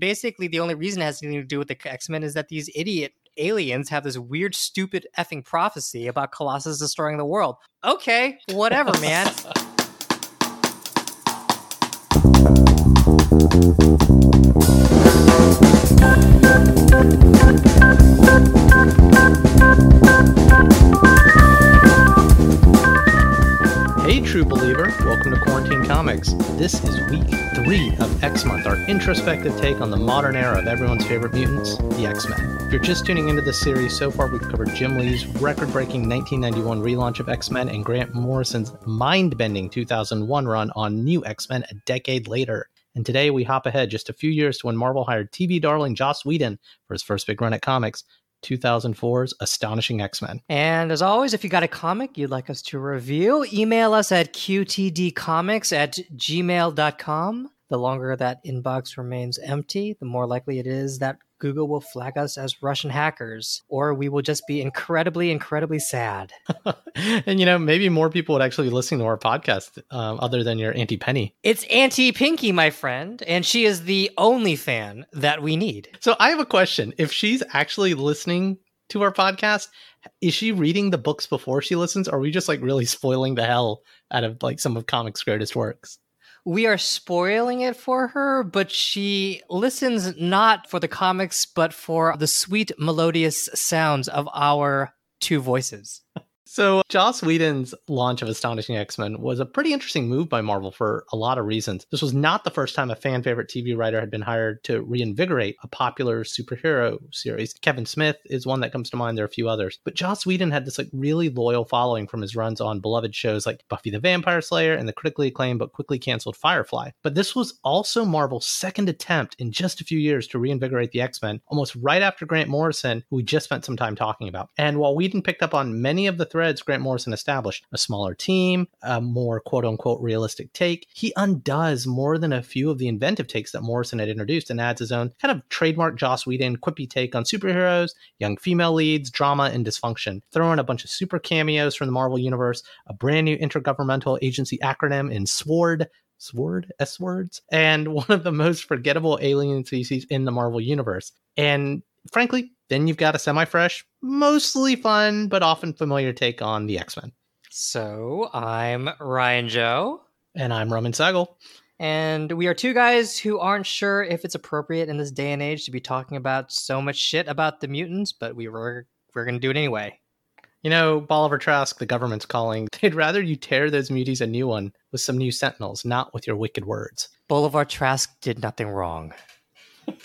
Basically, the only reason it has anything to do with the X Men is that these idiot aliens have this weird, stupid effing prophecy about Colossus destroying the world. Okay, whatever, man. Comics. This is week three of X Month, our introspective take on the modern era of everyone's favorite mutants, the X Men. If you're just tuning into this series, so far we've covered Jim Lee's record breaking 1991 relaunch of X Men and Grant Morrison's mind bending 2001 run on New X Men a decade later. And today we hop ahead just a few years to when Marvel hired TV darling Joss Whedon for his first big run at comics, 2004's Astonishing X Men. And as always, if you got a comic you'd like us to review, email us at qtdcomics at gmail.com. The longer that inbox remains empty, the more likely it is that Google will flag us as Russian hackers, or we will just be incredibly, incredibly sad. and you know, maybe more people would actually be listening to our podcast um, other than your Auntie Penny. It's Auntie Pinky, my friend, and she is the only fan that we need. So I have a question. If she's actually listening to our podcast, is she reading the books before she listens? Or are we just like really spoiling the hell out of like some of comics' greatest works? We are spoiling it for her, but she listens not for the comics, but for the sweet melodious sounds of our two voices. So, Joss Whedon's launch of Astonishing X Men was a pretty interesting move by Marvel for a lot of reasons. This was not the first time a fan favorite TV writer had been hired to reinvigorate a popular superhero series. Kevin Smith is one that comes to mind. There are a few others, but Joss Whedon had this like really loyal following from his runs on beloved shows like Buffy the Vampire Slayer and the critically acclaimed but quickly canceled Firefly. But this was also Marvel's second attempt in just a few years to reinvigorate the X Men, almost right after Grant Morrison, who we just spent some time talking about. And while Whedon picked up on many of the threads Grant Morrison established a smaller team, a more quote unquote realistic take. He undoes more than a few of the inventive takes that Morrison had introduced and adds his own kind of trademark Joss Whedon quippy take on superheroes, young female leads, drama, and dysfunction. Throw in a bunch of super cameos from the Marvel Universe, a brand new intergovernmental agency acronym in SWORD, Sword, S words, and one of the most forgettable alien species in the Marvel Universe. And frankly, then you've got a semi fresh, mostly fun, but often familiar take on the X Men. So I'm Ryan Joe. And I'm Roman Segal. And we are two guys who aren't sure if it's appropriate in this day and age to be talking about so much shit about the mutants, but we were we're gonna do it anyway. You know, Bolivar Trask, the government's calling. They'd rather you tear those muties a new one with some new sentinels, not with your wicked words. Bolivar Trask did nothing wrong.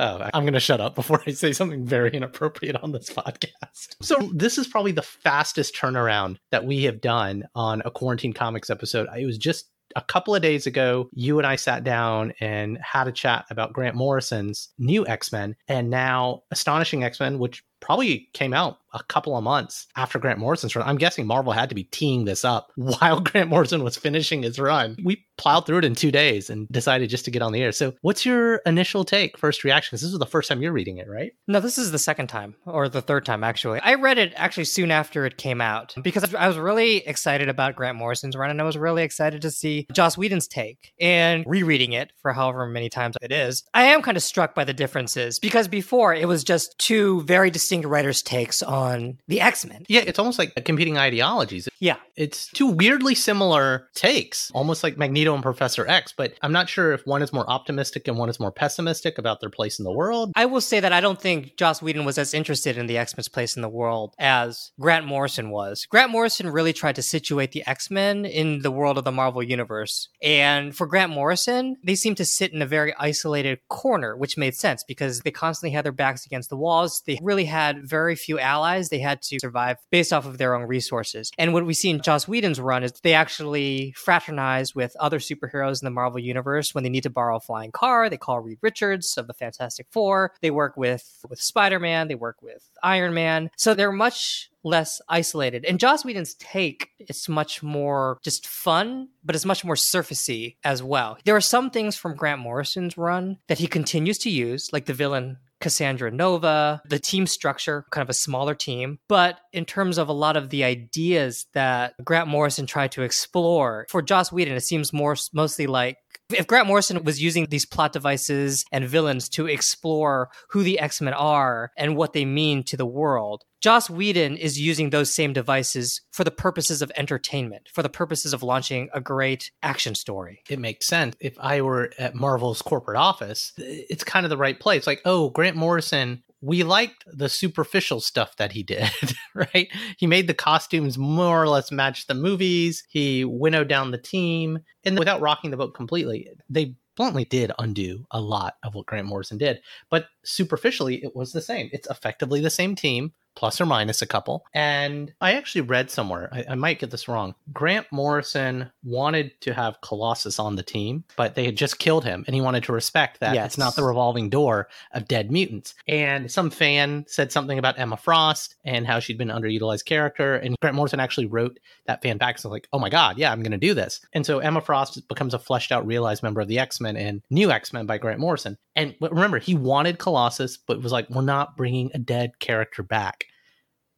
Oh, I'm going to shut up before I say something very inappropriate on this podcast. So, this is probably the fastest turnaround that we have done on a quarantine comics episode. It was just a couple of days ago, you and I sat down and had a chat about Grant Morrison's new X Men and now Astonishing X Men, which probably came out a couple of months after Grant Morrison's run. I'm guessing Marvel had to be teeing this up while Grant Morrison was finishing his run. We plowed through it in two days and decided just to get on the air. So, what's your initial take, first reaction? Because this is the first time you're reading it, right? No, this is the second time, or the third time, actually. I read it actually soon after it came out because I was really excited about Grant Morrison's run and I was really excited to see Joss Whedon's take. And rereading it for however many times it is, I am kind of struck by the differences because before it was just two very distinct writers' takes on the X Men. Yeah, it's almost like competing ideologies. Yeah. It's two weirdly similar takes, almost like Magneto and Professor X, but I'm not sure if one is more optimistic and one is more pessimistic about their place in the world. I will say that I don't think Joss Whedon was as interested in the X Men's place in the world as Grant Morrison was. Grant Morrison really tried to situate the X Men in the world of the Marvel Universe. And for Grant Morrison, they seemed to sit in a very isolated corner, which made sense because they constantly had their backs against the walls. They really had very few allies. They had to survive based off of their own resources. And what we see in Joss Whedon's run is they actually fraternize with other superheroes in the Marvel universe when they need to borrow a flying car. They call Reed Richards of the Fantastic Four. They work with with Spider-Man. They work with Iron Man. So they're much less isolated. And Joss Whedon's take is much more just fun, but it's much more surfacey as well. There are some things from Grant Morrison's run that he continues to use, like the villain Cassandra Nova, the team structure, kind of a smaller team. But in terms of a lot of the ideas that Grant Morrison tried to explore, for Joss Whedon, it seems more mostly like If Grant Morrison was using these plot devices and villains to explore who the X Men are and what they mean to the world, Joss Whedon is using those same devices for the purposes of entertainment, for the purposes of launching a great action story. It makes sense. If I were at Marvel's corporate office, it's kind of the right place. Like, oh, Grant Morrison we liked the superficial stuff that he did, right? He made the costumes more or less match the movies. He winnowed down the team, and without rocking the boat completely, they bluntly did undo a lot of what Grant Morrison did. But superficially, it was the same. It's effectively the same team plus or minus a couple. And I actually read somewhere, I, I, might get this wrong. Grant Morrison wanted to have Colossus on the team, but they had just killed him, and he wanted to respect that yes. it's not the revolving door of dead mutants. And some fan said something about Emma Frost and how she'd been underutilized character. And Grant Morrison actually wrote that fan back. So like, oh my God, yeah, I'm going to do this. And so Emma Frost becomes a fleshed out, realized member of the X Men and New X Men by Grant Morrison. And remember, he wanted Colossus, but was like, we're not bringing a dead character back.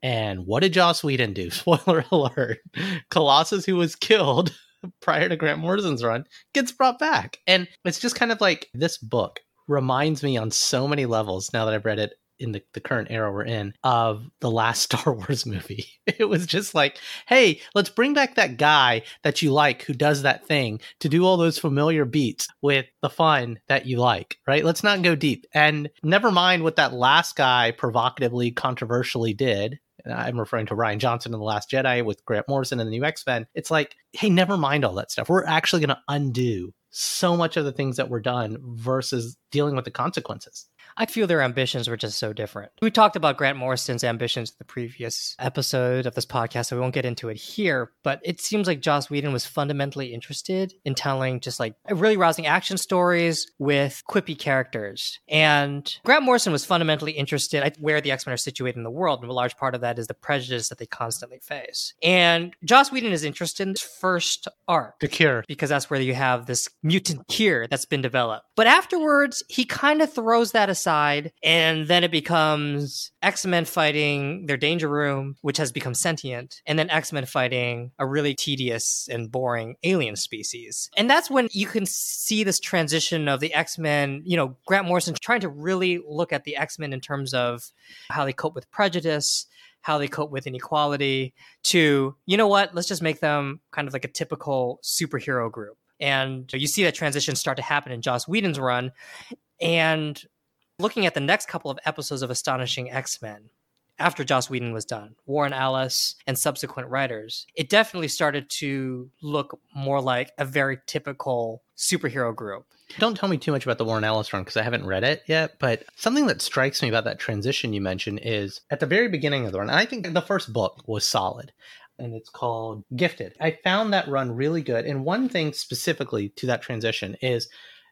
And what did Joss Whedon do? Spoiler alert: Colossus, who was killed prior to Grant Morrison's run, gets brought back, and it's just kind of like this book reminds me on so many levels now that I've read it in the, the current era we're in of the last Star Wars movie. It was just like, hey, let's bring back that guy that you like who does that thing to do all those familiar beats with the fun that you like, right? Let's not go deep. And never mind what that last guy provocatively, controversially did. I'm referring to Rian Johnson in The Last Jedi with Grant Morrison and the new X Men. It's like, hey, never mind all that stuff. We're actually going to undo so much of the things that were done versus dealing with the consequences. I feel their ambitions were just so different. We talked about Grant Morrison's ambitions in the previous episode of this podcast, so we won't get into it here. But it seems like Joss Whedon was fundamentally interested in telling just like really rousing action stories with quippy characters. And Grant Morrison was fundamentally interested in where the X Men are situated in the world. And a large part of that is the prejudice that they constantly face. And Joss Whedon is interested in this first arc, The Cure, because that's where you have this mutant cure that's been developed. But afterwards, he kind of throws that aside side, and then it becomes X Men fighting their Danger Room, which has become sentient, and then X Men fighting a really tedious and boring alien species. And that's when you can see this transition of the X Men, you know, Grant Morrison trying to really look at the X Men in terms of how they cope with prejudice how they cope with inequality to you know what let's just make them kind of like a typical superhero group and you see that transition start to happen in Joss Whedon's run and looking at the next couple of episodes of Astonishing X Men, after Joss Whedon was done, Warren Ellis and subsequent writers, it definitely started to look more like a very typical superhero group. Don't tell me too much about the Warren Ellis run because I haven't read it yet. But something that strikes me about that transition you mentioned is at the very beginning of the run, I think the first book was solid and it's called Gifted. I found that run really good. And one thing specifically to that transition is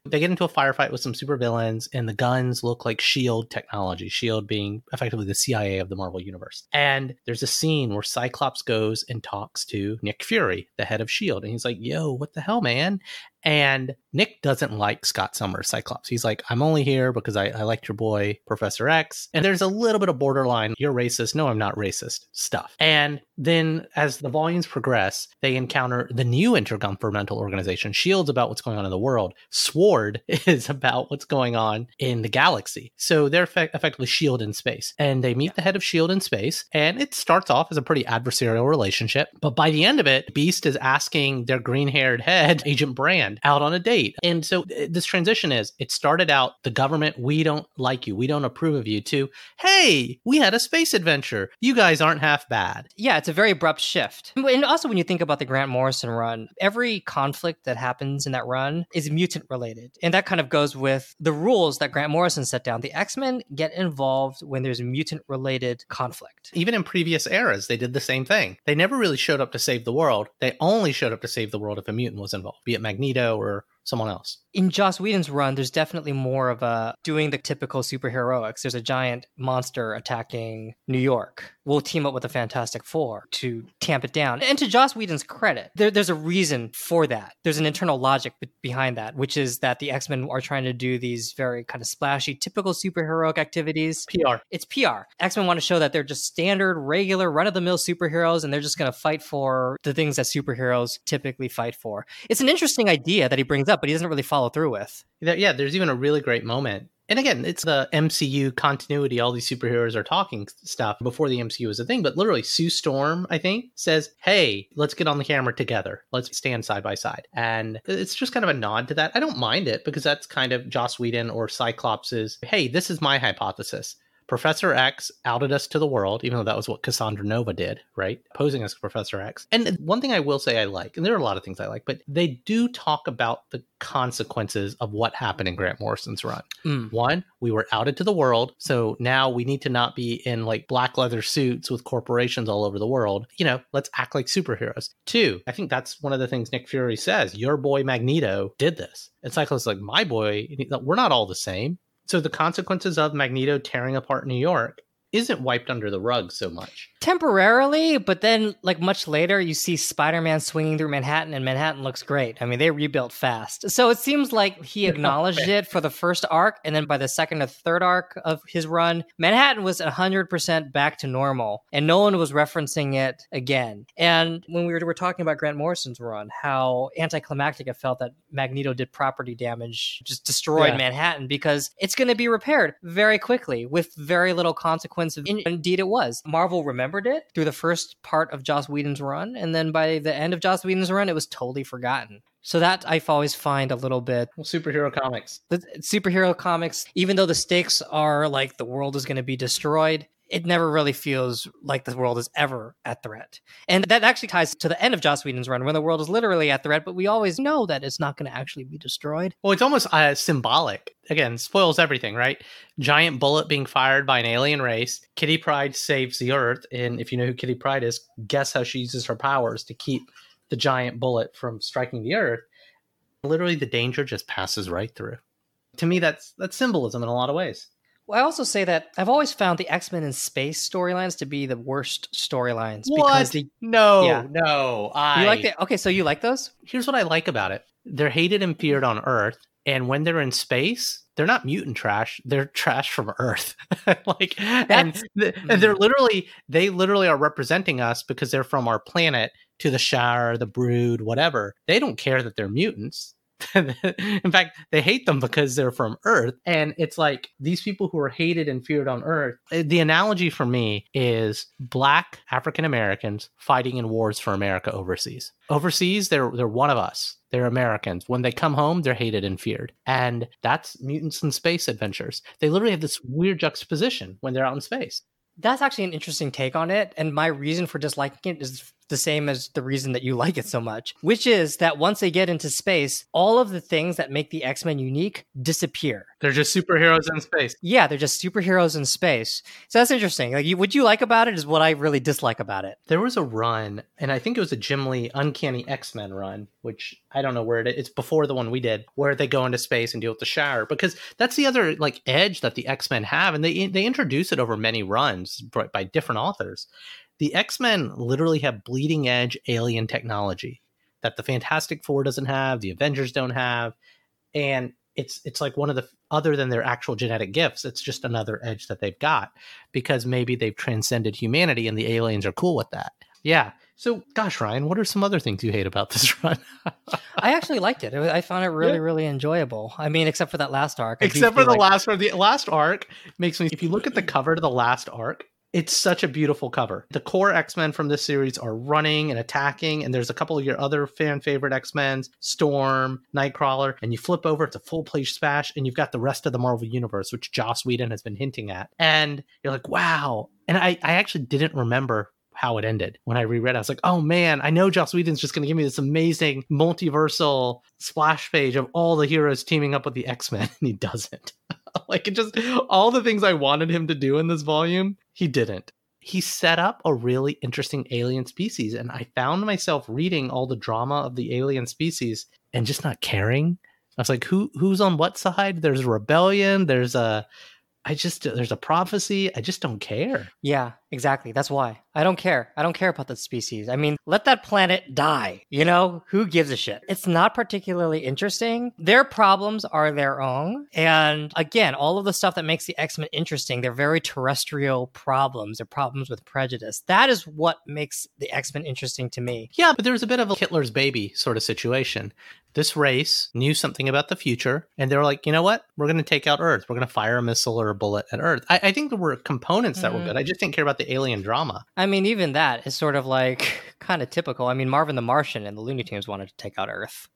they get into a firefight with some supervillains, and the guns look like SHIELD technology, SHIELD being effectively the CIA of the Marvel Universe. And there's a scene where Cyclops goes and talks to Nick Fury, the head of SHIELD, and he's like, Yo, what the hell, man? And Nick doesn't like Scott Summers, Cyclops. He's like, I'm only here because I, I liked your boy, Professor X. And there's a little bit of borderline, you're racist. No, I'm not racist stuff. And then as the volumes progress, they encounter the new intergovernmental organization. Shield's about what's going on in the world. Sword is about what's going on in the galaxy. So they're fe- effectively Shield in space. And they meet the head of Shield in space. And it starts off as a pretty adversarial relationship. But by the end of it, Beast is asking their green haired head, Agent Brand, out on a date. And so uh, this transition is it started out the government, we don't like you, we don't approve of you, to hey, we had a space adventure. You guys aren't half bad. Yeah, it's a very abrupt shift. And also, when you think about the Grant Morrison run, every conflict that happens in that run is mutant related. And that kind of goes with the rules that Grant Morrison set down. The X Men get involved when there's mutant related conflict. Even in previous eras, they did the same thing. They never really showed up to save the world. They only showed up to save the world if a mutant was involved, be it Magneto or someone else. In Joss Whedon's run, there's definitely more of a doing the typical superheroics. There's a giant monster attacking New York will team up with the Fantastic Four to tamp it down. And to Joss Whedon's credit, there, there's a reason for that. There's an internal logic behind that, which is that the X Men are trying to do these very kind of splashy, typical superheroic activities. PR. It's PR. X Men want to show that they're just standard, regular, run of the mill superheroes, and they're just going to fight for the things that superheroes typically fight for. It's an interesting idea that he brings up, but he doesn't really follow through with. Yeah, there's even a really great moment and again, it's the MCU continuity. All these superheroes are talking stuff before the MCU was a thing. But literally, Sue Storm, I think, says, Hey, let's get on the camera together. Let's stand side by side. And it's just kind of a nod to that. I don't mind it because that's kind of Joss Whedon or Cyclops's, Hey, this is my hypothesis. Professor X outed us to the world, even though that was what Cassandra Nova did, right? Posing as Professor X. And one thing I will say I like, and there are a lot of things I like, but they do talk about the consequences of what happened in Grant Morrison's run. Mm. One, we were outed to the world. So now we need to not be in like black leather suits with corporations all over the world. You know, let's act like superheroes. Two, I think that's one of the things Nick Fury says. Your boy Magneto did this. And Cyclops it's like my boy, we're not all the same. So the consequences of Magneto tearing apart New York isn't wiped under the rug so much temporarily, but then like much later, you see Spider-Man swinging through Manhattan, and Manhattan looks great. I mean, they rebuilt fast, so it seems like he acknowledged it for the first arc, and then by the second or third arc of his run, Manhattan was hundred percent back to normal, and no one was referencing it again. And when we were, were talking about Grant Morrison's run, how anticlimactic it felt that Magneto did property damage, just destroyed yeah. Manhattan because it's going to be repaired very quickly with very little consequence. Indeed, it was. Marvel remembered remembered it through the first part of Joss Whedon's run, and then by the end of Joss Whedon's run, it was totally forgotten. So that I always find a little bit well, superhero comics. The superhero comics, even though the stakes are like the world is going to be destroyed, it never really feels like the world is ever at threat. And that actually ties to the end of Joss Whedon's run when the world is literally at threat, but we always know that it's not going to actually be destroyed. Well, it's almost uh, symbolic. Again, spoils everything, right? Giant bullet being fired by an alien race. Kitty Pryde saves the Earth. And if you know who Kitty Pryde is, guess how she uses her powers to keep the giant bullet from striking the Earth. Literally, the danger just passes right through. To me, that's that's symbolism in a lot of ways. I also say that I've always found the X Men in space storylines to be the worst storylines. What? No, yeah. no. I you like it? Okay, so you like those? Here's what I like about it: they're hated and feared on Earth, and when they're in space, they're not mutant trash; they're trash from Earth. like, and, and they're mm. literally they literally are representing us because they're from our planet to the Shi'ar, the Brood, whatever. They don't care that they're mutants in fact, they hate them because they're from Earth. And it's like these people who are hated and feared on Earth. Eh, the analogy for me is black African Americans fighting in wars for America overseas. Overseas, they're they're one of us. They're Americans. When they come home, they're hated and feared. And that's mutants in space adventures. They literally have this weird juxtaposition when they're out in space. That's actually an interesting take on it. And my reason for disliking it is the same as the reason that you like it so much, which is that once they get into space, all of the things that make the X Men unique disappear. They're just superheroes in space. Yeah, they're just superheroes in space. So that's interesting. Like, you, what you like about it is what I really dislike about it. There was a run, and I think it was a Jim Lee Uncanny X Men run, which I don't know where it is. It's before the one we did, where they go into space and deal with the Shi'ar, because that's the other like edge that the X Men have, and they they introduce it over many runs by, by different authors the X Men literally have bleeding edge alien technology that the Fantastic Four doesn't have, the Avengers don't have, and it's it's like one of the other than their actual genetic gifts, it's just another edge that they've got because maybe they've transcended humanity and the aliens are cool with that. Yeah. So, gosh, Ryan, what are some other things you hate about this run? I actually liked it. I found it really, yeah. really enjoyable. I mean, except for that last arc. Except for the like... last arc. The last arc makes me. If you look at the cover to the last arc, it's such a beautiful cover. The core X Men from this series are running and attacking, and there's a couple of your other fan favorite X Men's, Storm, Nightcrawler, and you flip over, it's a full page splash, and you've got the rest of the Marvel Universe, which Joss Whedon has been hinting at. And you're like, wow. And I, I actually didn't remember how it ended. When I reread, I was like, oh man, I know Joss Whedon's just going to give me this amazing multiversal splash page of all the heroes teaming up with the X Men, and he doesn't. like it just all the things I wanted him to do in this volume, he didn't. He set up a really interesting alien species, and I found myself reading all the drama of the alien species and just not caring. I was like, who who's on what side? There's a rebellion. There's a I just uh, there's a prophecy. I just don't care. Yeah, exactly. That's why. I don't care. I don't care about that species. I mean, let that planet die. You know, who gives a shit? It's not particularly interesting. Their problems are their own. And again, all of the stuff that makes the X-Men interesting, they're very terrestrial problems. They're problems with prejudice. That is what makes the X-Men interesting to me. Yeah, but there's a bit of a Hitler's baby sort of situation. This race knew something about the future, and they were like, you know what? We're going to take out Earth. We're going to fire a missile or a bullet at Earth. I, I think there were components that were good. I just didn't care about the alien drama. I mean, even that is sort of like kind of typical. I mean, Marvin the Martian and the Looney Tunes wanted to take out Earth.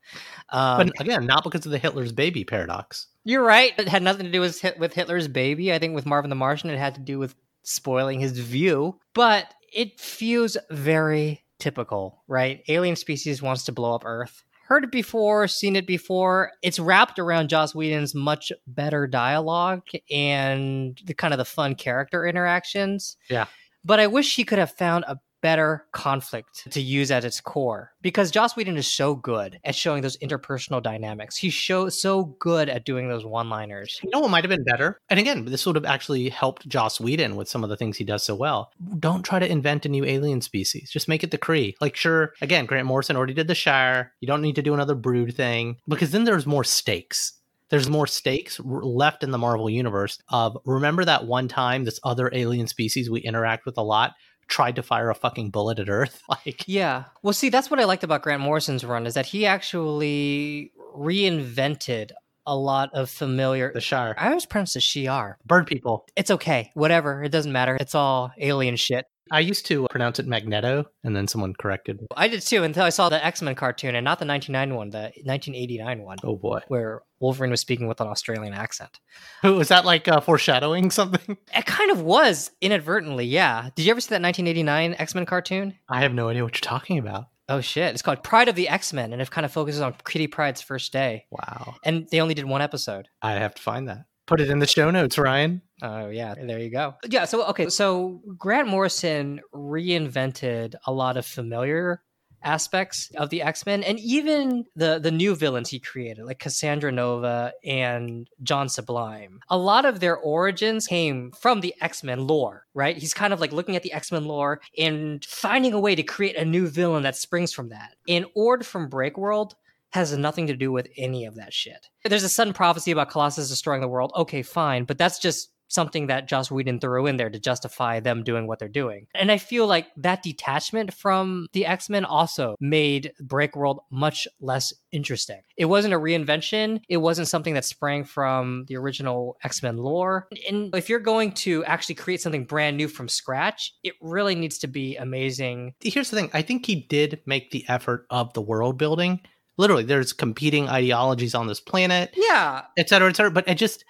Um, but again, not because of the Hitler's baby paradox. You're right. It had nothing to do with, with Hitler's baby. I think with Marvin the Martian, it had to do with spoiling his view. But it feels very typical, right? Alien species wants to blow up Earth heard it before, seen it before. It's wrapped around Joss Whedon's much better dialogue and the kind of the fun character interactions. Yeah. But I wish he could have found a better conflict to use at its core because Joss Whedon is so good at showing those interpersonal dynamics. He's so so good at doing those one-liners. You know what might have been better? And again, this would have actually helped Joss Whedon with some of the things he does so well. Don't try to invent a new alien species. Just make it the Kree. Like sure, again, Grant Morrison already did the Shi'ar. You don't need to do another brood thing because then there's more stakes there's more stakes left in the Marvel universe of remember that one time this other alien species we interact with a lot tried to fire a fucking bullet at Earth. Like, yeah. Well, see, that's what I liked about Grant Morrison's run is that he actually reinvented a lot of familiar. The Shi'ar. I always pronounce it Shi'ar. Bird people. It's okay. Whatever. It doesn't matter. It's all alien shit. I used to pronounce it Magneto, and then someone corrected me. I did too until I saw the X Men cartoon, and not the 1991 one, the 1989 one. Oh boy, where Wolverine was speaking with an Australian accent. Was that like uh, foreshadowing something? It kind of was inadvertently. Yeah. Did you ever see that 1989 X Men cartoon? I have no idea what you're talking about. Oh shit! It's called Pride of the X Men, and it kind of focuses on Kitty Pryde's first day. Wow! And they only did one episode. I have to find that. Put it in the show notes, Ryan. Oh yeah, there you go. Yeah, so okay, so Grant Morrison reinvented a lot of familiar aspects of the X-Men and even the the new villains he created like Cassandra Nova and John Sublime. A lot of their origins came from the X-Men lore, right? He's kind of like looking at the X-Men lore and finding a way to create a new villain that springs from that. In Ord from Breakworld, has nothing to do with any of that shit. There's a sudden prophecy about Colossus destroying the world. Okay, fine, but that's just something that Joss Whedon threw in there to justify them doing what they're doing. And I feel like that detachment from the X-Men also made Breakworld much less interesting. It wasn't a reinvention. It wasn't something that sprang from the original X-Men lore. And if you're going to actually create something brand new from scratch, it really needs to be amazing. Here's the thing. I think he did make the effort of the world building literally there's competing ideologies on this planet yeah. et cetera et cetera but it just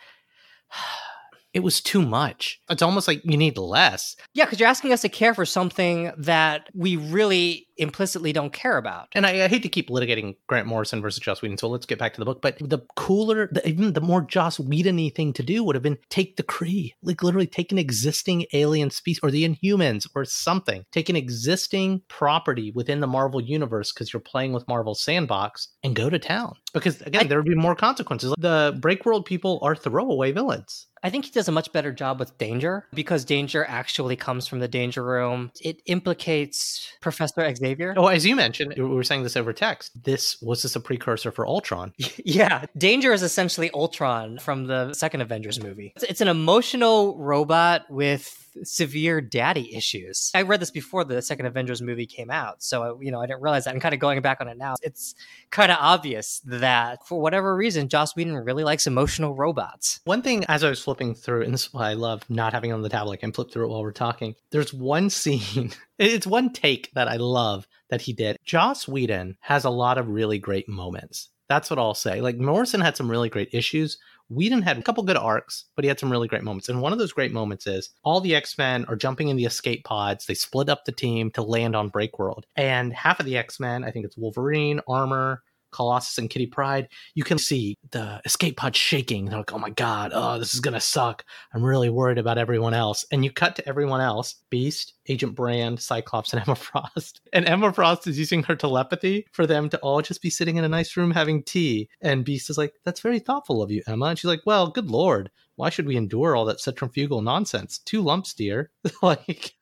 it was too much. It's almost like you need less. Yeah because you're asking us to care for something that we really implicitly don't care about. And I, I, hate to keep litigating Grant Morrison versus Joss Whedon, so let's get back to the book. But the cooler, the, even the more Joss Whedon thing to do would have been take the Kree, like literally take an existing alien species or the Inhumans or something, take an existing property within the Marvel universe because you're playing with Marvel's sandbox and go to town. Because again, I, there would be more consequences. The Breakworld people are throwaway villains. I think he does a much better job with Danger because Danger actually comes from the Danger Room. It implicates Professor X Xavier. Oh, as you mentioned, we were saying this over text. This was this a precursor for Ultron? yeah, Danger is essentially Ultron from the second Avengers movie. It's, it's an emotional robot with severe daddy issues. I read this before the second Avengers movie came out, so you know I didn't realize that. I'm kind of going back on it now, it's kind of obvious that for whatever reason, Joss Whedon really likes emotional robots. One thing, as I was flipping through, and this is why I love not having on the tablet, I can flip through it while we're talking. There's one scene, it's one take that I love that he did. Joss Whedon has a lot of really great moments. That's what I'll say. Like Morrison had some really great issues, Whedon had a couple good arcs, but he had some really great moments. And one of those great moments is all the X Men are jumping in the escape pods. They split up the team to land on Breakworld. And half of the X Men, I think it's Wolverine, Armor, Colossus and Kitty Pryde, you can see the escape pod shaking. They're like, oh my God, oh, this is going to suck. I'm really worried about everyone else. And you cut to everyone else Beast, Agent Brand, Cyclops, and Emma Frost. And Emma Frost is using her telepathy for them to all just be sitting in a nice room having tea. And Beast is like, that's very thoughtful of you, Emma. And she's like, well, good Lord. Why should we endure all that centrifugal nonsense? Two lumps, dear. like,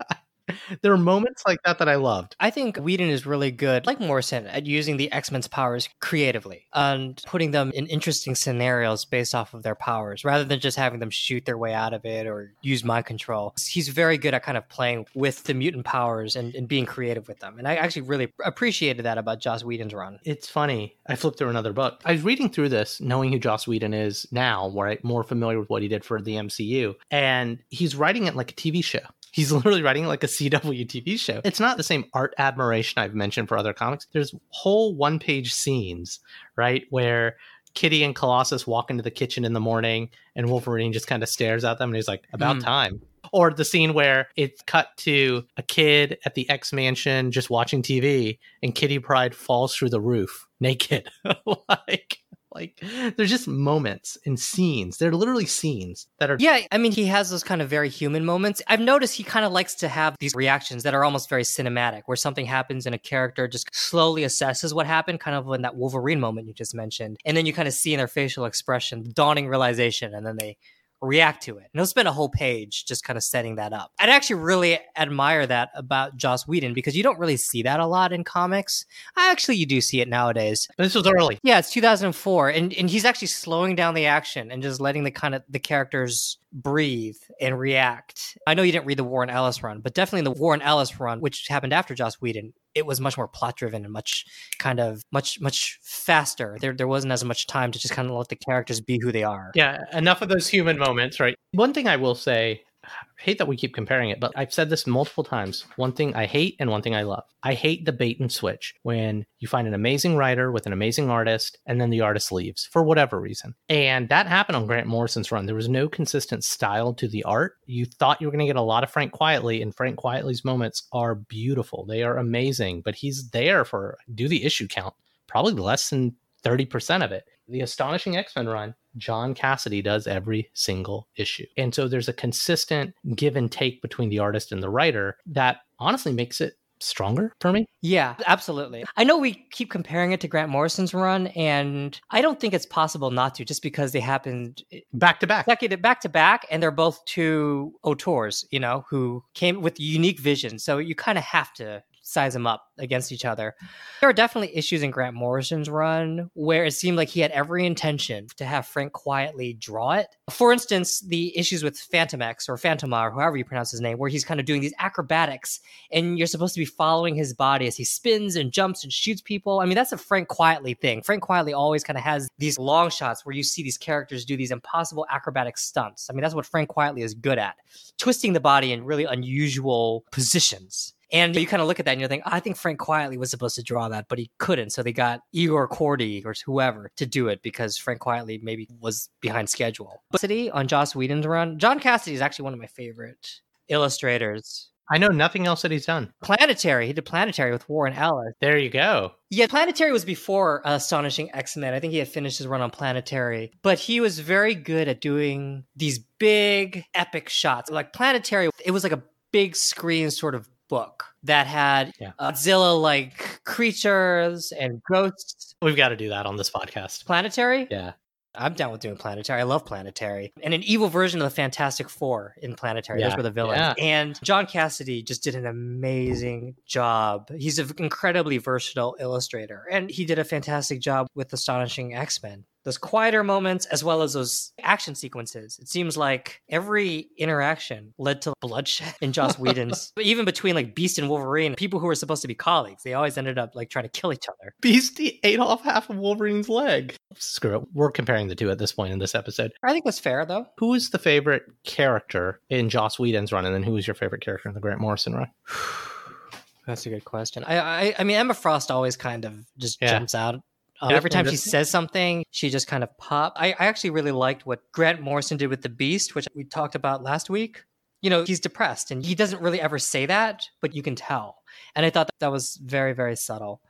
there are moments like that that I loved. I think Whedon is really good, like Morrison, at using the X Men's powers creatively and putting them in interesting scenarios based off of their powers rather than just having them shoot their way out of it or use mind control. He's very good at kind of playing with the mutant powers and, and being creative with them. And I actually really appreciated that about Joss Whedon's run. It's funny. I flipped through another book. I was reading through this, knowing who Joss Whedon is now, where I'm more familiar with what he did for the MCU. And he's writing it like a TV show. He's literally writing like a CW TV show. It's not the same art admiration I've mentioned for other comics. There's whole one page scenes, right? Where Kitty and Colossus walk into the kitchen in the morning and Wolverine just kind of stares at them and he's like, about mm. time. Or the scene where it's cut to a kid at the X mansion just watching TV and Kitty Pryde falls through the roof naked. like, like there's just moments and scenes. They're literally scenes that are Yeah, I mean he has those kind of very human moments. I've noticed he kind of likes to have these reactions that are almost very cinematic where something happens and a character just slowly assesses what happened, kind of in that Wolverine moment you just mentioned. And then you kind of see in their facial expression the dawning realization and then they react to it. And he'll spend a whole page just kind of setting that up. I'd actually really admire that about Joss Whedon because you don't really see that a lot in comics. Actually, you do see it nowadays. This was early. Yeah, it's 2004, and and he's actually slowing down the action and just letting the kind of the characters breathe and react. I know you didn't read the Warren Ellis run, but definitely in the Warren Ellis run, which happened after Joss Whedon, it was much more plot driven and much kind of much much faster. There there wasn't as much time to just kind of let the characters be who they are. Yeah, enough of those human moments, right? One thing I will say I hate that we keep comparing it, but I've said this multiple times. One thing I hate and one thing I love. I hate the bait and switch when you find an amazing writer with an amazing artist and then the artist leaves for whatever reason. And that happened on Grant Morrison's run. There was no consistent style to the art. You thought you were going to get a lot of Frank Quitely, and Frank Quitely's moments are beautiful. They are amazing, but he's there for do the issue count, probably less than 30% of it. The Astonishing X Men run, John Cassaday does every single issue. And so there's a consistent give and take between the artist and the writer that honestly makes it stronger for me. Yeah, absolutely. I know we keep comparing it to Grant Morrison's run, and I don't think it's possible not to, just because they happened eh, back to back, back to back, and they're both two auteurs, you know, who came with unique vision. So you kind of have to size them up against each other. There are definitely issues in Grant Morrison's run where it seemed like he had every intention to have Frank Quitely draw it. For instance, the issues with Fantomex or Phantoma or however you pronounce his name, where he's kind of doing these acrobatics and you're supposed to be following his body as he spins and jumps and shoots people. I mean, that's a Frank Quitely thing. Frank Quitely always kind of has these long shots where you see these characters do these impossible acrobatic stunts. I mean, that's what Frank Quitely is good at, twisting the body in really unusual positions. And you kind of look at that and you're thinking, I think Frank Quitely was supposed to draw that, but he couldn't. So they got Igor Kordy or whoever to do it because Frank Quitely maybe was behind schedule. But City on Joss Whedon's run, John Cassaday is actually one of my favorite illustrators. I know nothing else that he's done. Planetary. He did Planetary with Warren Ellis. There you go. Yeah, Planetary was before uh, Astonishing X Men. I think he had finished his run on Planetary, but he was very good at doing these big, epic shots. Like Planetary, it was like a big screen sort of book that had yeah. Godzilla like creatures and ghosts. We've got to do that on this podcast. Planetary? Yeah. I'm down with doing Planetary. I love Planetary. And an evil version of the Fantastic Four in Planetary. Yeah. Those were the villains. Yeah. And John Cassaday just did an amazing job. He's an incredibly versatile illustrator. And he did a fantastic job with Astonishing X Men those quieter moments as well as those action sequences. It seems like every interaction led to bloodshed in Joss Whedon's. even between like Beast and Wolverine, people who were supposed to be colleagues, they always ended up like trying to kill each other. Beast ate off half of Wolverine's leg. Screw it. We're comparing the two at this point in this episode. I think that's fair though. Who is the favorite character in Joss Whedon's run, and then who is your favorite character in the Grant Morrison run? That's a good question. I, I, I mean, Emma Frost always kind of just yeah. jumps out um, every time she says something, she just kind of pop. I, I actually really liked what Grant Morrison did with the Beast, which we talked about last week. You know, he's depressed and he doesn't really ever say that, but you can tell. And I thought that, that was very, very subtle.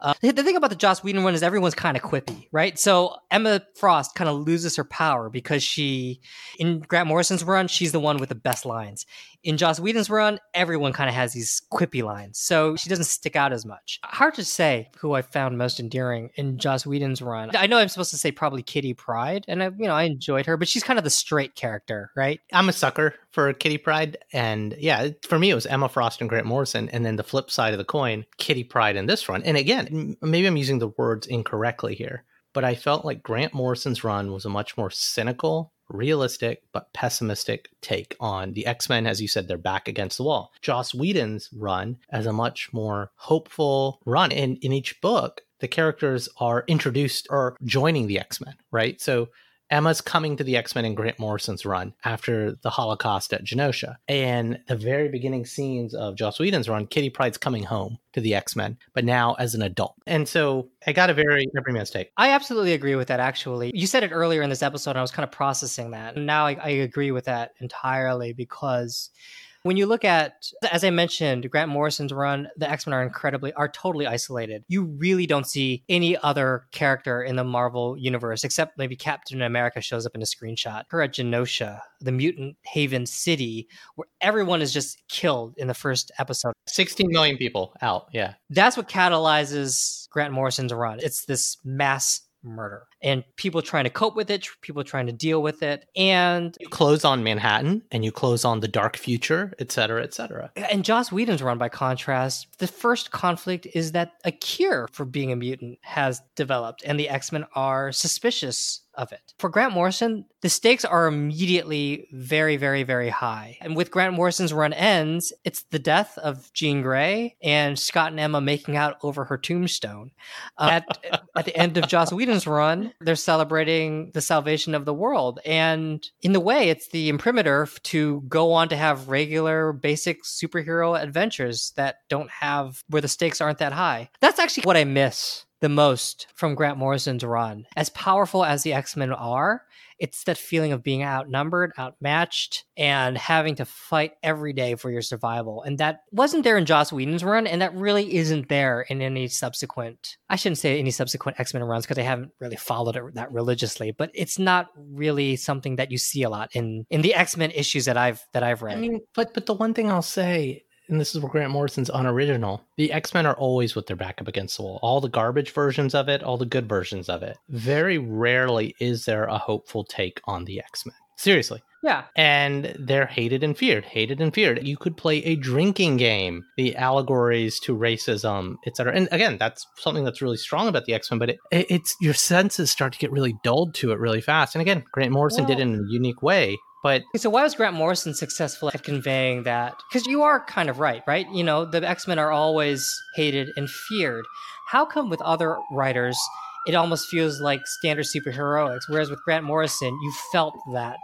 Uh, the, the thing about the Joss Whedon run is everyone's kind of quippy, right? So Emma Frost kind of loses her power because she, in Grant Morrison's run, she's the one with the best lines. In Joss Whedon's run, everyone kind of has these quippy lines, so she doesn't stick out as much. Hard to say who I found most endearing in Joss Whedon's run. I know I'm supposed to say probably Kitty Pryde, and I, you know I enjoyed her, but she's kind of the straight character, right? I'm a sucker for Kitty Pryde, and yeah, for me it was Emma Frost and Grant Morrison, and then the flip side of the coin, Kitty Pryde in this run. And again, maybe I'm using the words incorrectly here, but I felt like Grant Morrison's run was a much more cynical realistic but pessimistic take on the X-Men as you said they're back against the wall. Joss Whedon's run as a much more hopeful run in in each book the characters are introduced or joining the X-Men, right? So Emma's coming to the X Men in Grant Morrison's run after the Holocaust at Genosha. And the very beginning scenes of Joss Whedon's run, Kitty Pryde's coming home to the X Men, but now as an adult. And so I got a very everyman's take. I absolutely agree with that, actually. You said it earlier in this episode, and I was kind of processing that. And now I, I agree with that entirely because when you look at, as I mentioned, Grant Morrison's run, the X Men are incredibly, are totally isolated. You really don't see any other character in the Marvel universe, except maybe Captain America shows up in a screenshot. Her at Genosha, the mutant haven city, where everyone is just killed in the first episode. 16 million people out. Yeah. That's what catalyzes Grant Morrison's run. It's this mass murder and people trying to cope with it, people trying to deal with it. And you close on Manhattan and you close on the dark future, et cetera, et cetera. And Joss Whedon's run, by contrast, the first conflict is that a cure for being a mutant has developed and the X Men are suspicious of it. For Grant Morrison, the stakes are immediately very, very, very high. And with Grant Morrison's run ends, it's the death of Jean Grey and Scott and Emma making out over her tombstone. Uh, at, at the end of Joss Whedon's run, they're celebrating the salvation of the world. And in the way, it's the imprimatur to go on to have regular, basic superhero adventures that don't have where the stakes aren't that high. That's actually what I miss the most from Grant Morrison's run. As powerful as the X Men are, it's that feeling of being outnumbered, outmatched, and having to fight every day for your survival. And that wasn't there in Joss Whedon's run, and that really isn't there in any subsequent, I shouldn't say any subsequent X Men runs because I haven't really followed it that religiously, but it's not really something that you see a lot in, in the X Men issues that I've that I've read. I mean, but but the one thing I'll say and this is where Grant Morrison's unoriginal. The X Men are always with their back up against the wall. All the garbage versions of it, all the good versions of it. Very rarely is there a hopeful take on the X Men. Seriously. Yeah. And they're hated and feared, hated and feared. You could play a drinking game, the allegories to racism, etc. And again, that's something that's really strong about the X Men, but it, it's your senses start to get really dulled to it really fast. And again, Grant Morrison did it in a unique way. But so why was Grant Morrison successful at conveying that? Because you are kind of right, right? You know, the X Men are always hated and feared. How come with other writers, it almost feels like standard superheroics, whereas with Grant Morrison, you felt that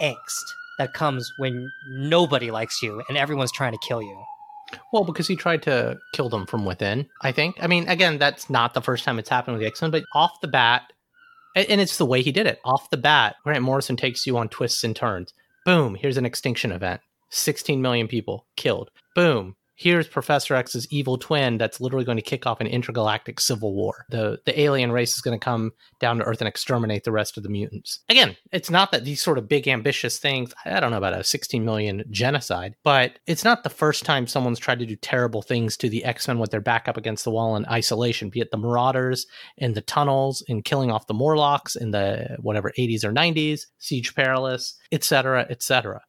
angst that comes when nobody likes you and everyone's trying to kill you. Well, because he tried to kill them from within, I think. I mean, again, that's not the first time it's happened with the X Men, but off the bat, and it's the way he did it. Off the bat, Grant Morrison takes you on twists and turns. Boom, here's an extinction event. 16 million people killed. Boom, here's Professor X's evil twin that's literally going to kick off an intergalactic civil war. The the alien race is going to come down to Earth and exterminate the rest of the mutants. Again, it's not that these sort of big ambitious things, I don't know about a 16 million genocide, but it's not the first time someone's tried to do terrible things to the X-Men with their back up against the wall in isolation, be it the Marauders in the tunnels and killing off the Morlocks in the whatever 80s or 90s, Siege Perilous, etc., etc.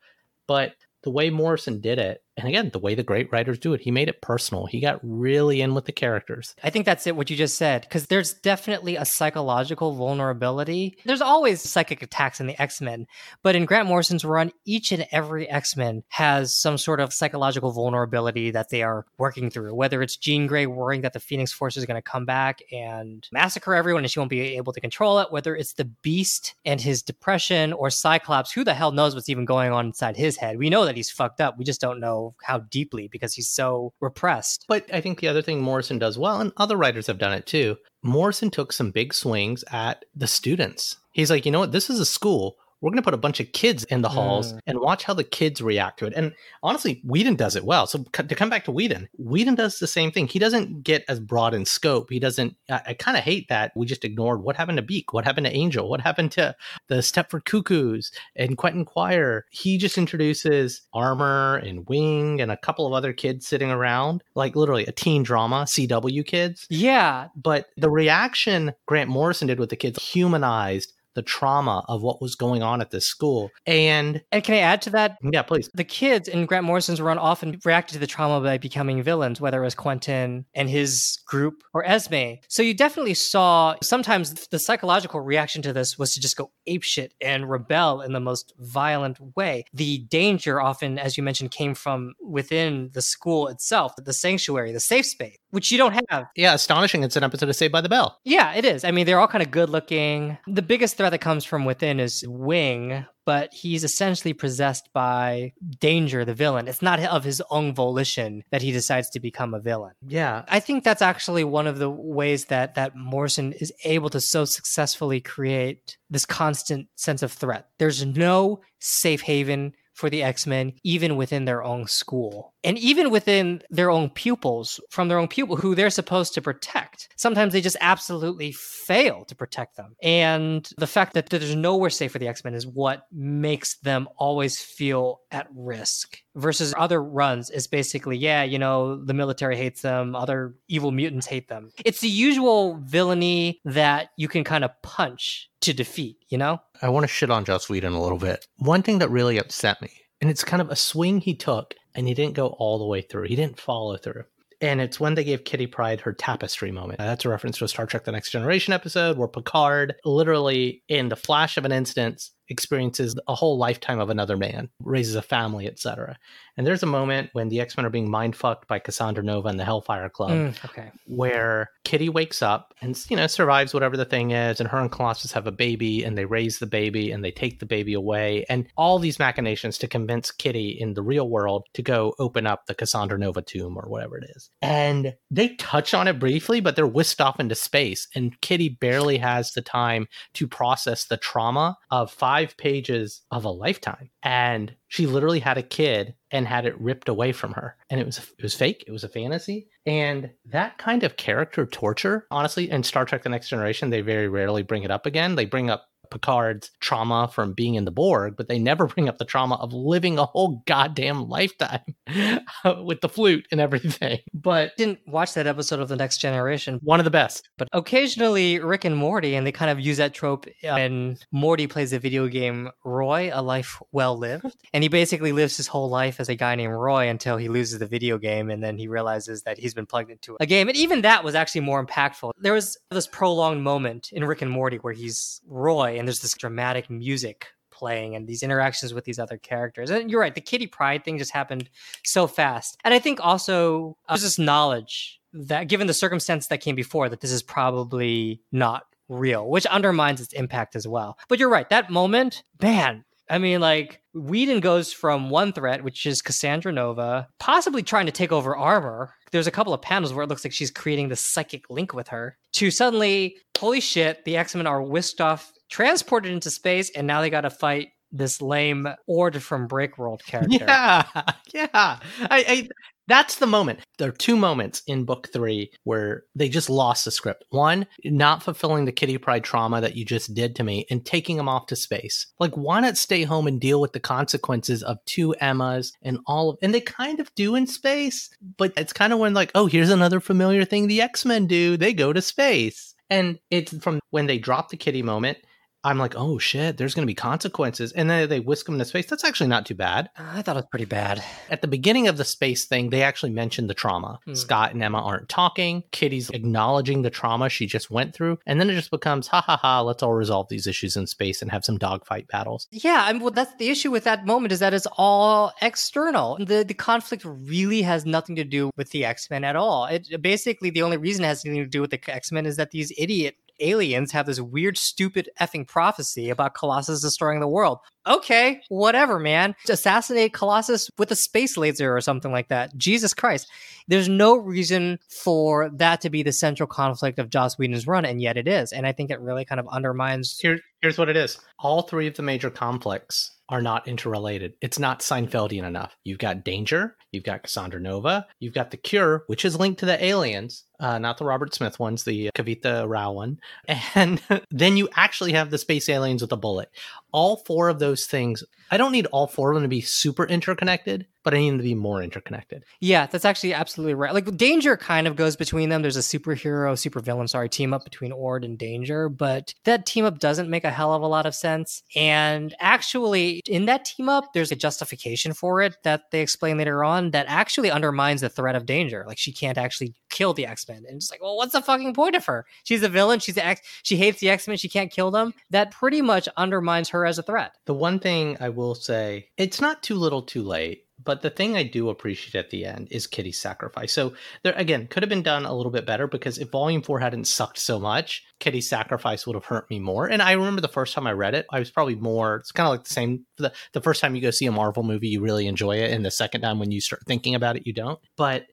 But the way Morrison did it and again, the way the great writers do it, he made it personal. He got really in with the characters. I think that's it, what you just said, because there's definitely a psychological vulnerability. There's always psychic attacks in the X Men, but in Grant Morrison's run, each and every X Men has some sort of psychological vulnerability that they are working through, whether it's Jean Grey worrying that the Phoenix Force is going to come back and massacre everyone and she won't be able to control it, whether it's the Beast and his depression or Cyclops, who the hell knows what's even going on inside his head? We know that he's fucked up. We just don't know how deeply because he's so repressed. But I think the other thing Morrison does well, and other writers have done it too, Morrison took some big swings at the students. He's like, you know what? This is a school we're going to put a bunch of kids in the halls Mm. and watch how the kids react to it. And honestly, Whedon does it well. So c- to come back to Whedon, Whedon does the same thing. He doesn't get as broad in scope. He doesn't, I, I kind of hate that we just ignored what happened to Beak, what happened to Angel, what happened to the Stepford Cuckoos and Quentin Quire. He just introduces Armor and Wing and a couple of other kids sitting around, like literally a teen drama, CW kids. Yeah, But the reaction Grant Morrison did with the kids humanized the trauma of what was going on at this school. And and can I add to that? yeah, please. The kids in Grant Morrison's run often reacted to the trauma by becoming villains, whether it was Quentin and his group or Esme. So you definitely saw sometimes the psychological reaction to this was to just go apeshit and rebel in the most violent way. The danger often, as you mentioned, came from within the school itself, the sanctuary, the safe space, which you don't have Yeah, astonishing. It's an episode of Saved by the Bell. yeah, it is. I mean, they're all kind of good looking. The biggest threat that comes from within is Wing, but he's essentially possessed by Danger, the villain. It's not of his own volition that he decides to become a villain. Yeah. I think that's actually one of the ways that that Morrison is able to so successfully create this constant sense of threat. There's no safe haven for the X-Men even within their own school. And even within their own pupils, from their own pupil who they're supposed to protect. Sometimes they just absolutely fail to protect them. And the fact that there's nowhere safe for the X-Men is what makes them always feel at risk versus other runs is basically, yeah, you know, the military hates them, other evil mutants hate them. It's the usual villainy that you can kind of punch to defeat, you know? I want to shit on Joss Whedon a little bit. One thing that really upset me, and it's kind of a swing he took, and he didn't go all the way through. He didn't follow through. And it's when they gave Kitty Pryde her tapestry moment. That's a reference to a Star Trek The Next Generation episode where Picard, literally in the flash of an instance, experiences a whole lifetime of another man, raises a family, etc. And there's a moment when the X-Men are being mind fucked by Cassandra Nova and the Hellfire Club Mm, okay. where Kitty wakes up and you know survives whatever the thing is, and her and Colossus have a baby, and they raise the baby, and they take the baby away, and all these machinations to convince Kitty in the real world to go open up the Cassandra Nova tomb or whatever it is. And they touch on it briefly, but they're whisked off into space, and Kitty barely has the time to process the trauma of five pages of a lifetime, and she literally had a kid and had it ripped away from her. And it was it was fake. It was a fantasy. And that kind of character torture honestly in star trek the next generation they very rarely bring it up again. They bring up Picard's trauma from being in the Borg, but they never bring up the trauma of living a whole goddamn lifetime uh, with the flute and everything. But Didn't watch that episode of The Next Generation, one of the best. but occasionally Rick and Morty, and they kind of use that trope uh, And Morty plays the video game Roy, A Life Well Lived. And he basically lives his whole life as a guy named Roy until he loses the video game and then he realizes that he's been plugged into a game. And even that was actually more impactful. There was this prolonged moment in Rick and Morty where he's Roy and there's this dramatic music playing and these interactions with these other characters. And you're right, the Kitty Pryde thing just happened so fast. And I think also uh, there's this knowledge that given the circumstance that came before that this is probably not real, which undermines its impact as well. But you're right, that moment, man, I mean, like, Whedon goes from one threat, which is Cassandra Nova, possibly trying to take over Armor. There's a couple of panels where it looks like she's creating this psychic link with her, to suddenly, holy shit, the X Men are whisked off, transported into space, and now they got to fight this lame Ord from Breakworld character. Yeah, yeah. I, I that's the moment. There are two moments in book three where they just lost the script. One, not fulfilling the Kitty Pryde trauma that you just did to me and taking them off to space. Like, why not stay home and deal with the consequences of two Emmas and all of and they kind of do in space, but it's kind of when like, oh, here's another familiar thing the X-Men do. They go to space. And it's from when they drop the kitty moment. I'm like, oh shit, there's going to be consequences. And then they whisk them into space. That's actually not too bad I thought it was pretty bad. at the beginning of the space thing, they actually mentioned the trauma. Hmm. Scott and Emma aren't talking. Kitty's acknowledging the trauma she just went through. And then it just becomes, ha ha ha, let's all resolve these issues in space and have some dogfight battles. Yeah, I mean, well, that's the issue with that moment is that it's all external. The the conflict really has nothing to do with the X Men at all. It basically the only reason it has anything to do with the X Men is that these idiot aliens have this weird, stupid effing prophecy about Colossus destroying the world. Okay, whatever, man. Assassinate Colossus with a space laser or something like that. Jesus Christ. There's no reason for that to be the central conflict of Joss Whedon's run, and yet it is. And I think it really kind of undermines. Here, here's what it is all three of the major conflicts are not interrelated. It's not Seinfeldian enough. You've got Danger, you've got Cassandra Nova, you've got The Cure, which is linked to the aliens, uh, not the Robert Smith ones, the Kavita Rao one. And then you actually have the space aliens with a bullet. All four of those things, I don't need all four of them to be super interconnected, but I need them to be more interconnected. Yeah, that's actually absolutely right. Like Danger kind of goes between them. There's a superhero, supervillain, sorry, team up between Ord and Danger, but that team up doesn't make a hell of a lot of sense. And actually, in that team up, there's a justification for it that they explain later on that actually undermines the threat of Danger. Like she can't actually kill the X Men, and it's like, well, what's the fucking point of her? She's a villain. She's the X. She hates the X Men. She can't kill them. That pretty much undermines her as a threat. The one thing I will say, it's not too little, too late but the thing I do appreciate at the end is Kitty's sacrifice. So there again could have been done a little bit better because if Volume Four hadn't sucked so much, Kitty's sacrifice would have hurt me more. And I remember the first time I read it, I was probably more. It's kind of like the same. The, the first time you go see a Marvel movie, you really enjoy it, and the second time when you start thinking about it, you don't. But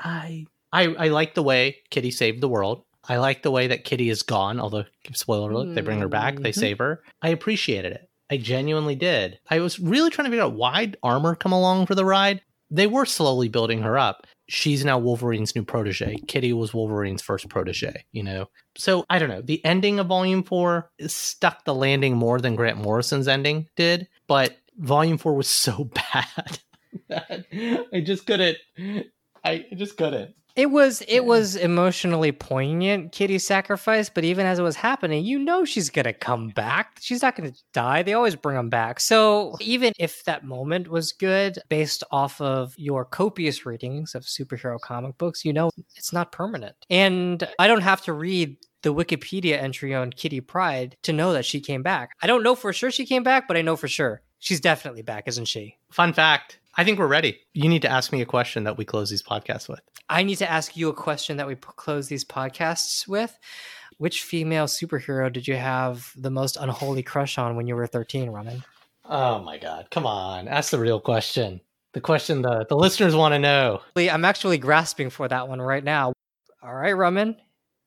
I I I like the way Kitty saved the world. I like the way that Kitty is gone, although spoiler alert, they bring her back, they Mhm. save her. I appreciated it. I genuinely did. I was really trying to figure out why Armor come along for the ride. They were slowly building her up. She's now Wolverine's new protege. Kitty was Wolverine's first protege, you know? So I don't know. The ending of Volume 4 stuck the landing more than Grant Morrison's ending did, but Volume 4 was so bad I just couldn't. I just couldn't. It was it was emotionally poignant, Kitty's sacrifice, but even as it was happening, you know she's gonna come back. She's not gonna die. They always bring them back. So even if that moment was good, based off of your copious readings of superhero comic books, you know it's not permanent. And I don't have to read the Wikipedia entry on Kitty Pryde to know that she came back. I don't know for sure she came back, but I know for sure she's definitely back, isn't she? Fun fact I think we're ready. You need to ask me a question that we close these podcasts with. I need to ask you a question that we p- close these podcasts with. Which female superhero did you have the most unholy crush on when you were 13, Roman? Oh my God. Come on. Ask the real question. The question the, the listeners want to know. I'm actually grasping for that one right now. All right, Roman,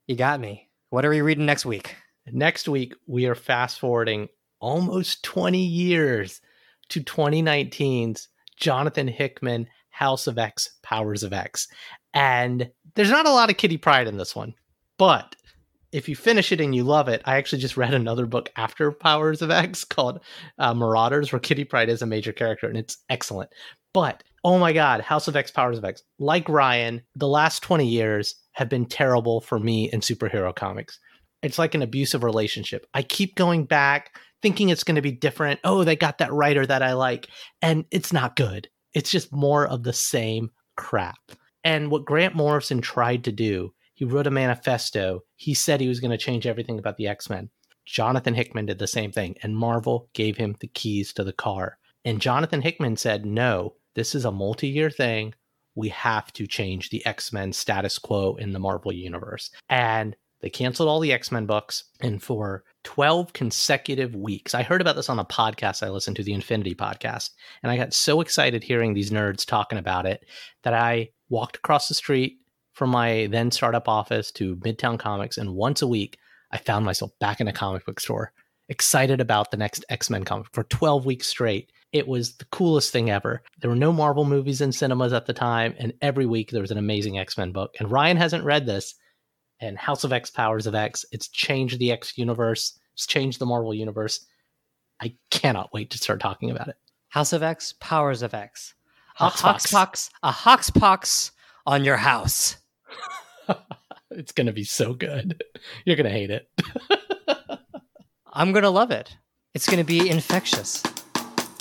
you got me. What are we reading next week? Next week, we are fast forwarding almost 20 years to 2019's Jonathan Hickman House of X, Powers of X. And there's not a lot of Kitty Pryde in this one, but if you finish it and you love it, I actually just read another book after Powers of X called uh, Marauders, where Kitty Pryde is a major character, and it's excellent. But oh my God, House of X, Powers of X. Like Ryan, the last 20 years have been terrible for me in superhero comics. It's like an abusive relationship. I keep going back thinking it's going to be different. Oh, they got that writer that I like. And it's not good. It's just more of the same crap. And what Grant Morrison tried to do, he wrote a manifesto. He said he was going to change everything about the X Men. Jonathan Hickman did the same thing, and Marvel gave him the keys to the car. And Jonathan Hickman said, No, this is a multi year thing. We have to change the X Men status quo in the Marvel universe. And they canceled all the X Men books. And for 12 consecutive weeks, I heard about this on a podcast I listened to, the Infinity podcast. And I got so excited hearing these nerds talking about it that I walked across the street from my then startup office to Midtown Comics. And once a week, I found myself back in a comic book store, excited about the next X Men comic for 12 weeks straight. It was the coolest thing ever. There were no Marvel movies in cinemas at the time, and every week there was an amazing X Men book. And Ryan hasn't read this, and House of X, Powers of X. It's changed the X universe, it's changed the Marvel universe. I cannot wait to start talking about it. House of X, Powers of X. A Hoxpox. a hoxpox on your house. It's going to be so good. You're going to hate it. I'm going to love it. It's going to be infectious.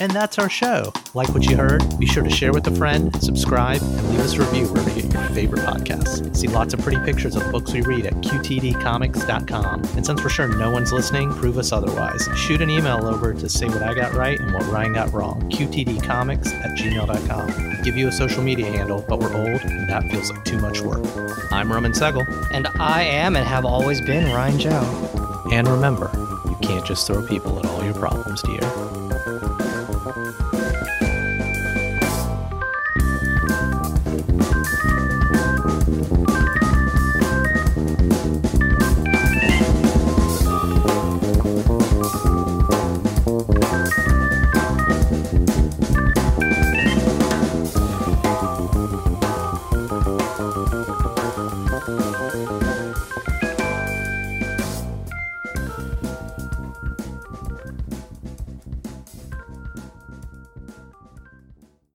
And that's our show. Like what you heard? Be sure to share with a friend, subscribe, and leave us a review wherever you get your favorite podcasts. See lots of pretty pictures of books we read at qtdcomics.com. And since we're sure no one's listening, prove us otherwise. Shoot an email over to say what I got right and what Ryan got wrong. qtdcomics at gmail.com. We give you a social media handle, but we're old and that feels like too much work. I'm Roman Segel. And I am and have always been Ryan Joe. And remember, you can't just throw people at all your problems, dear.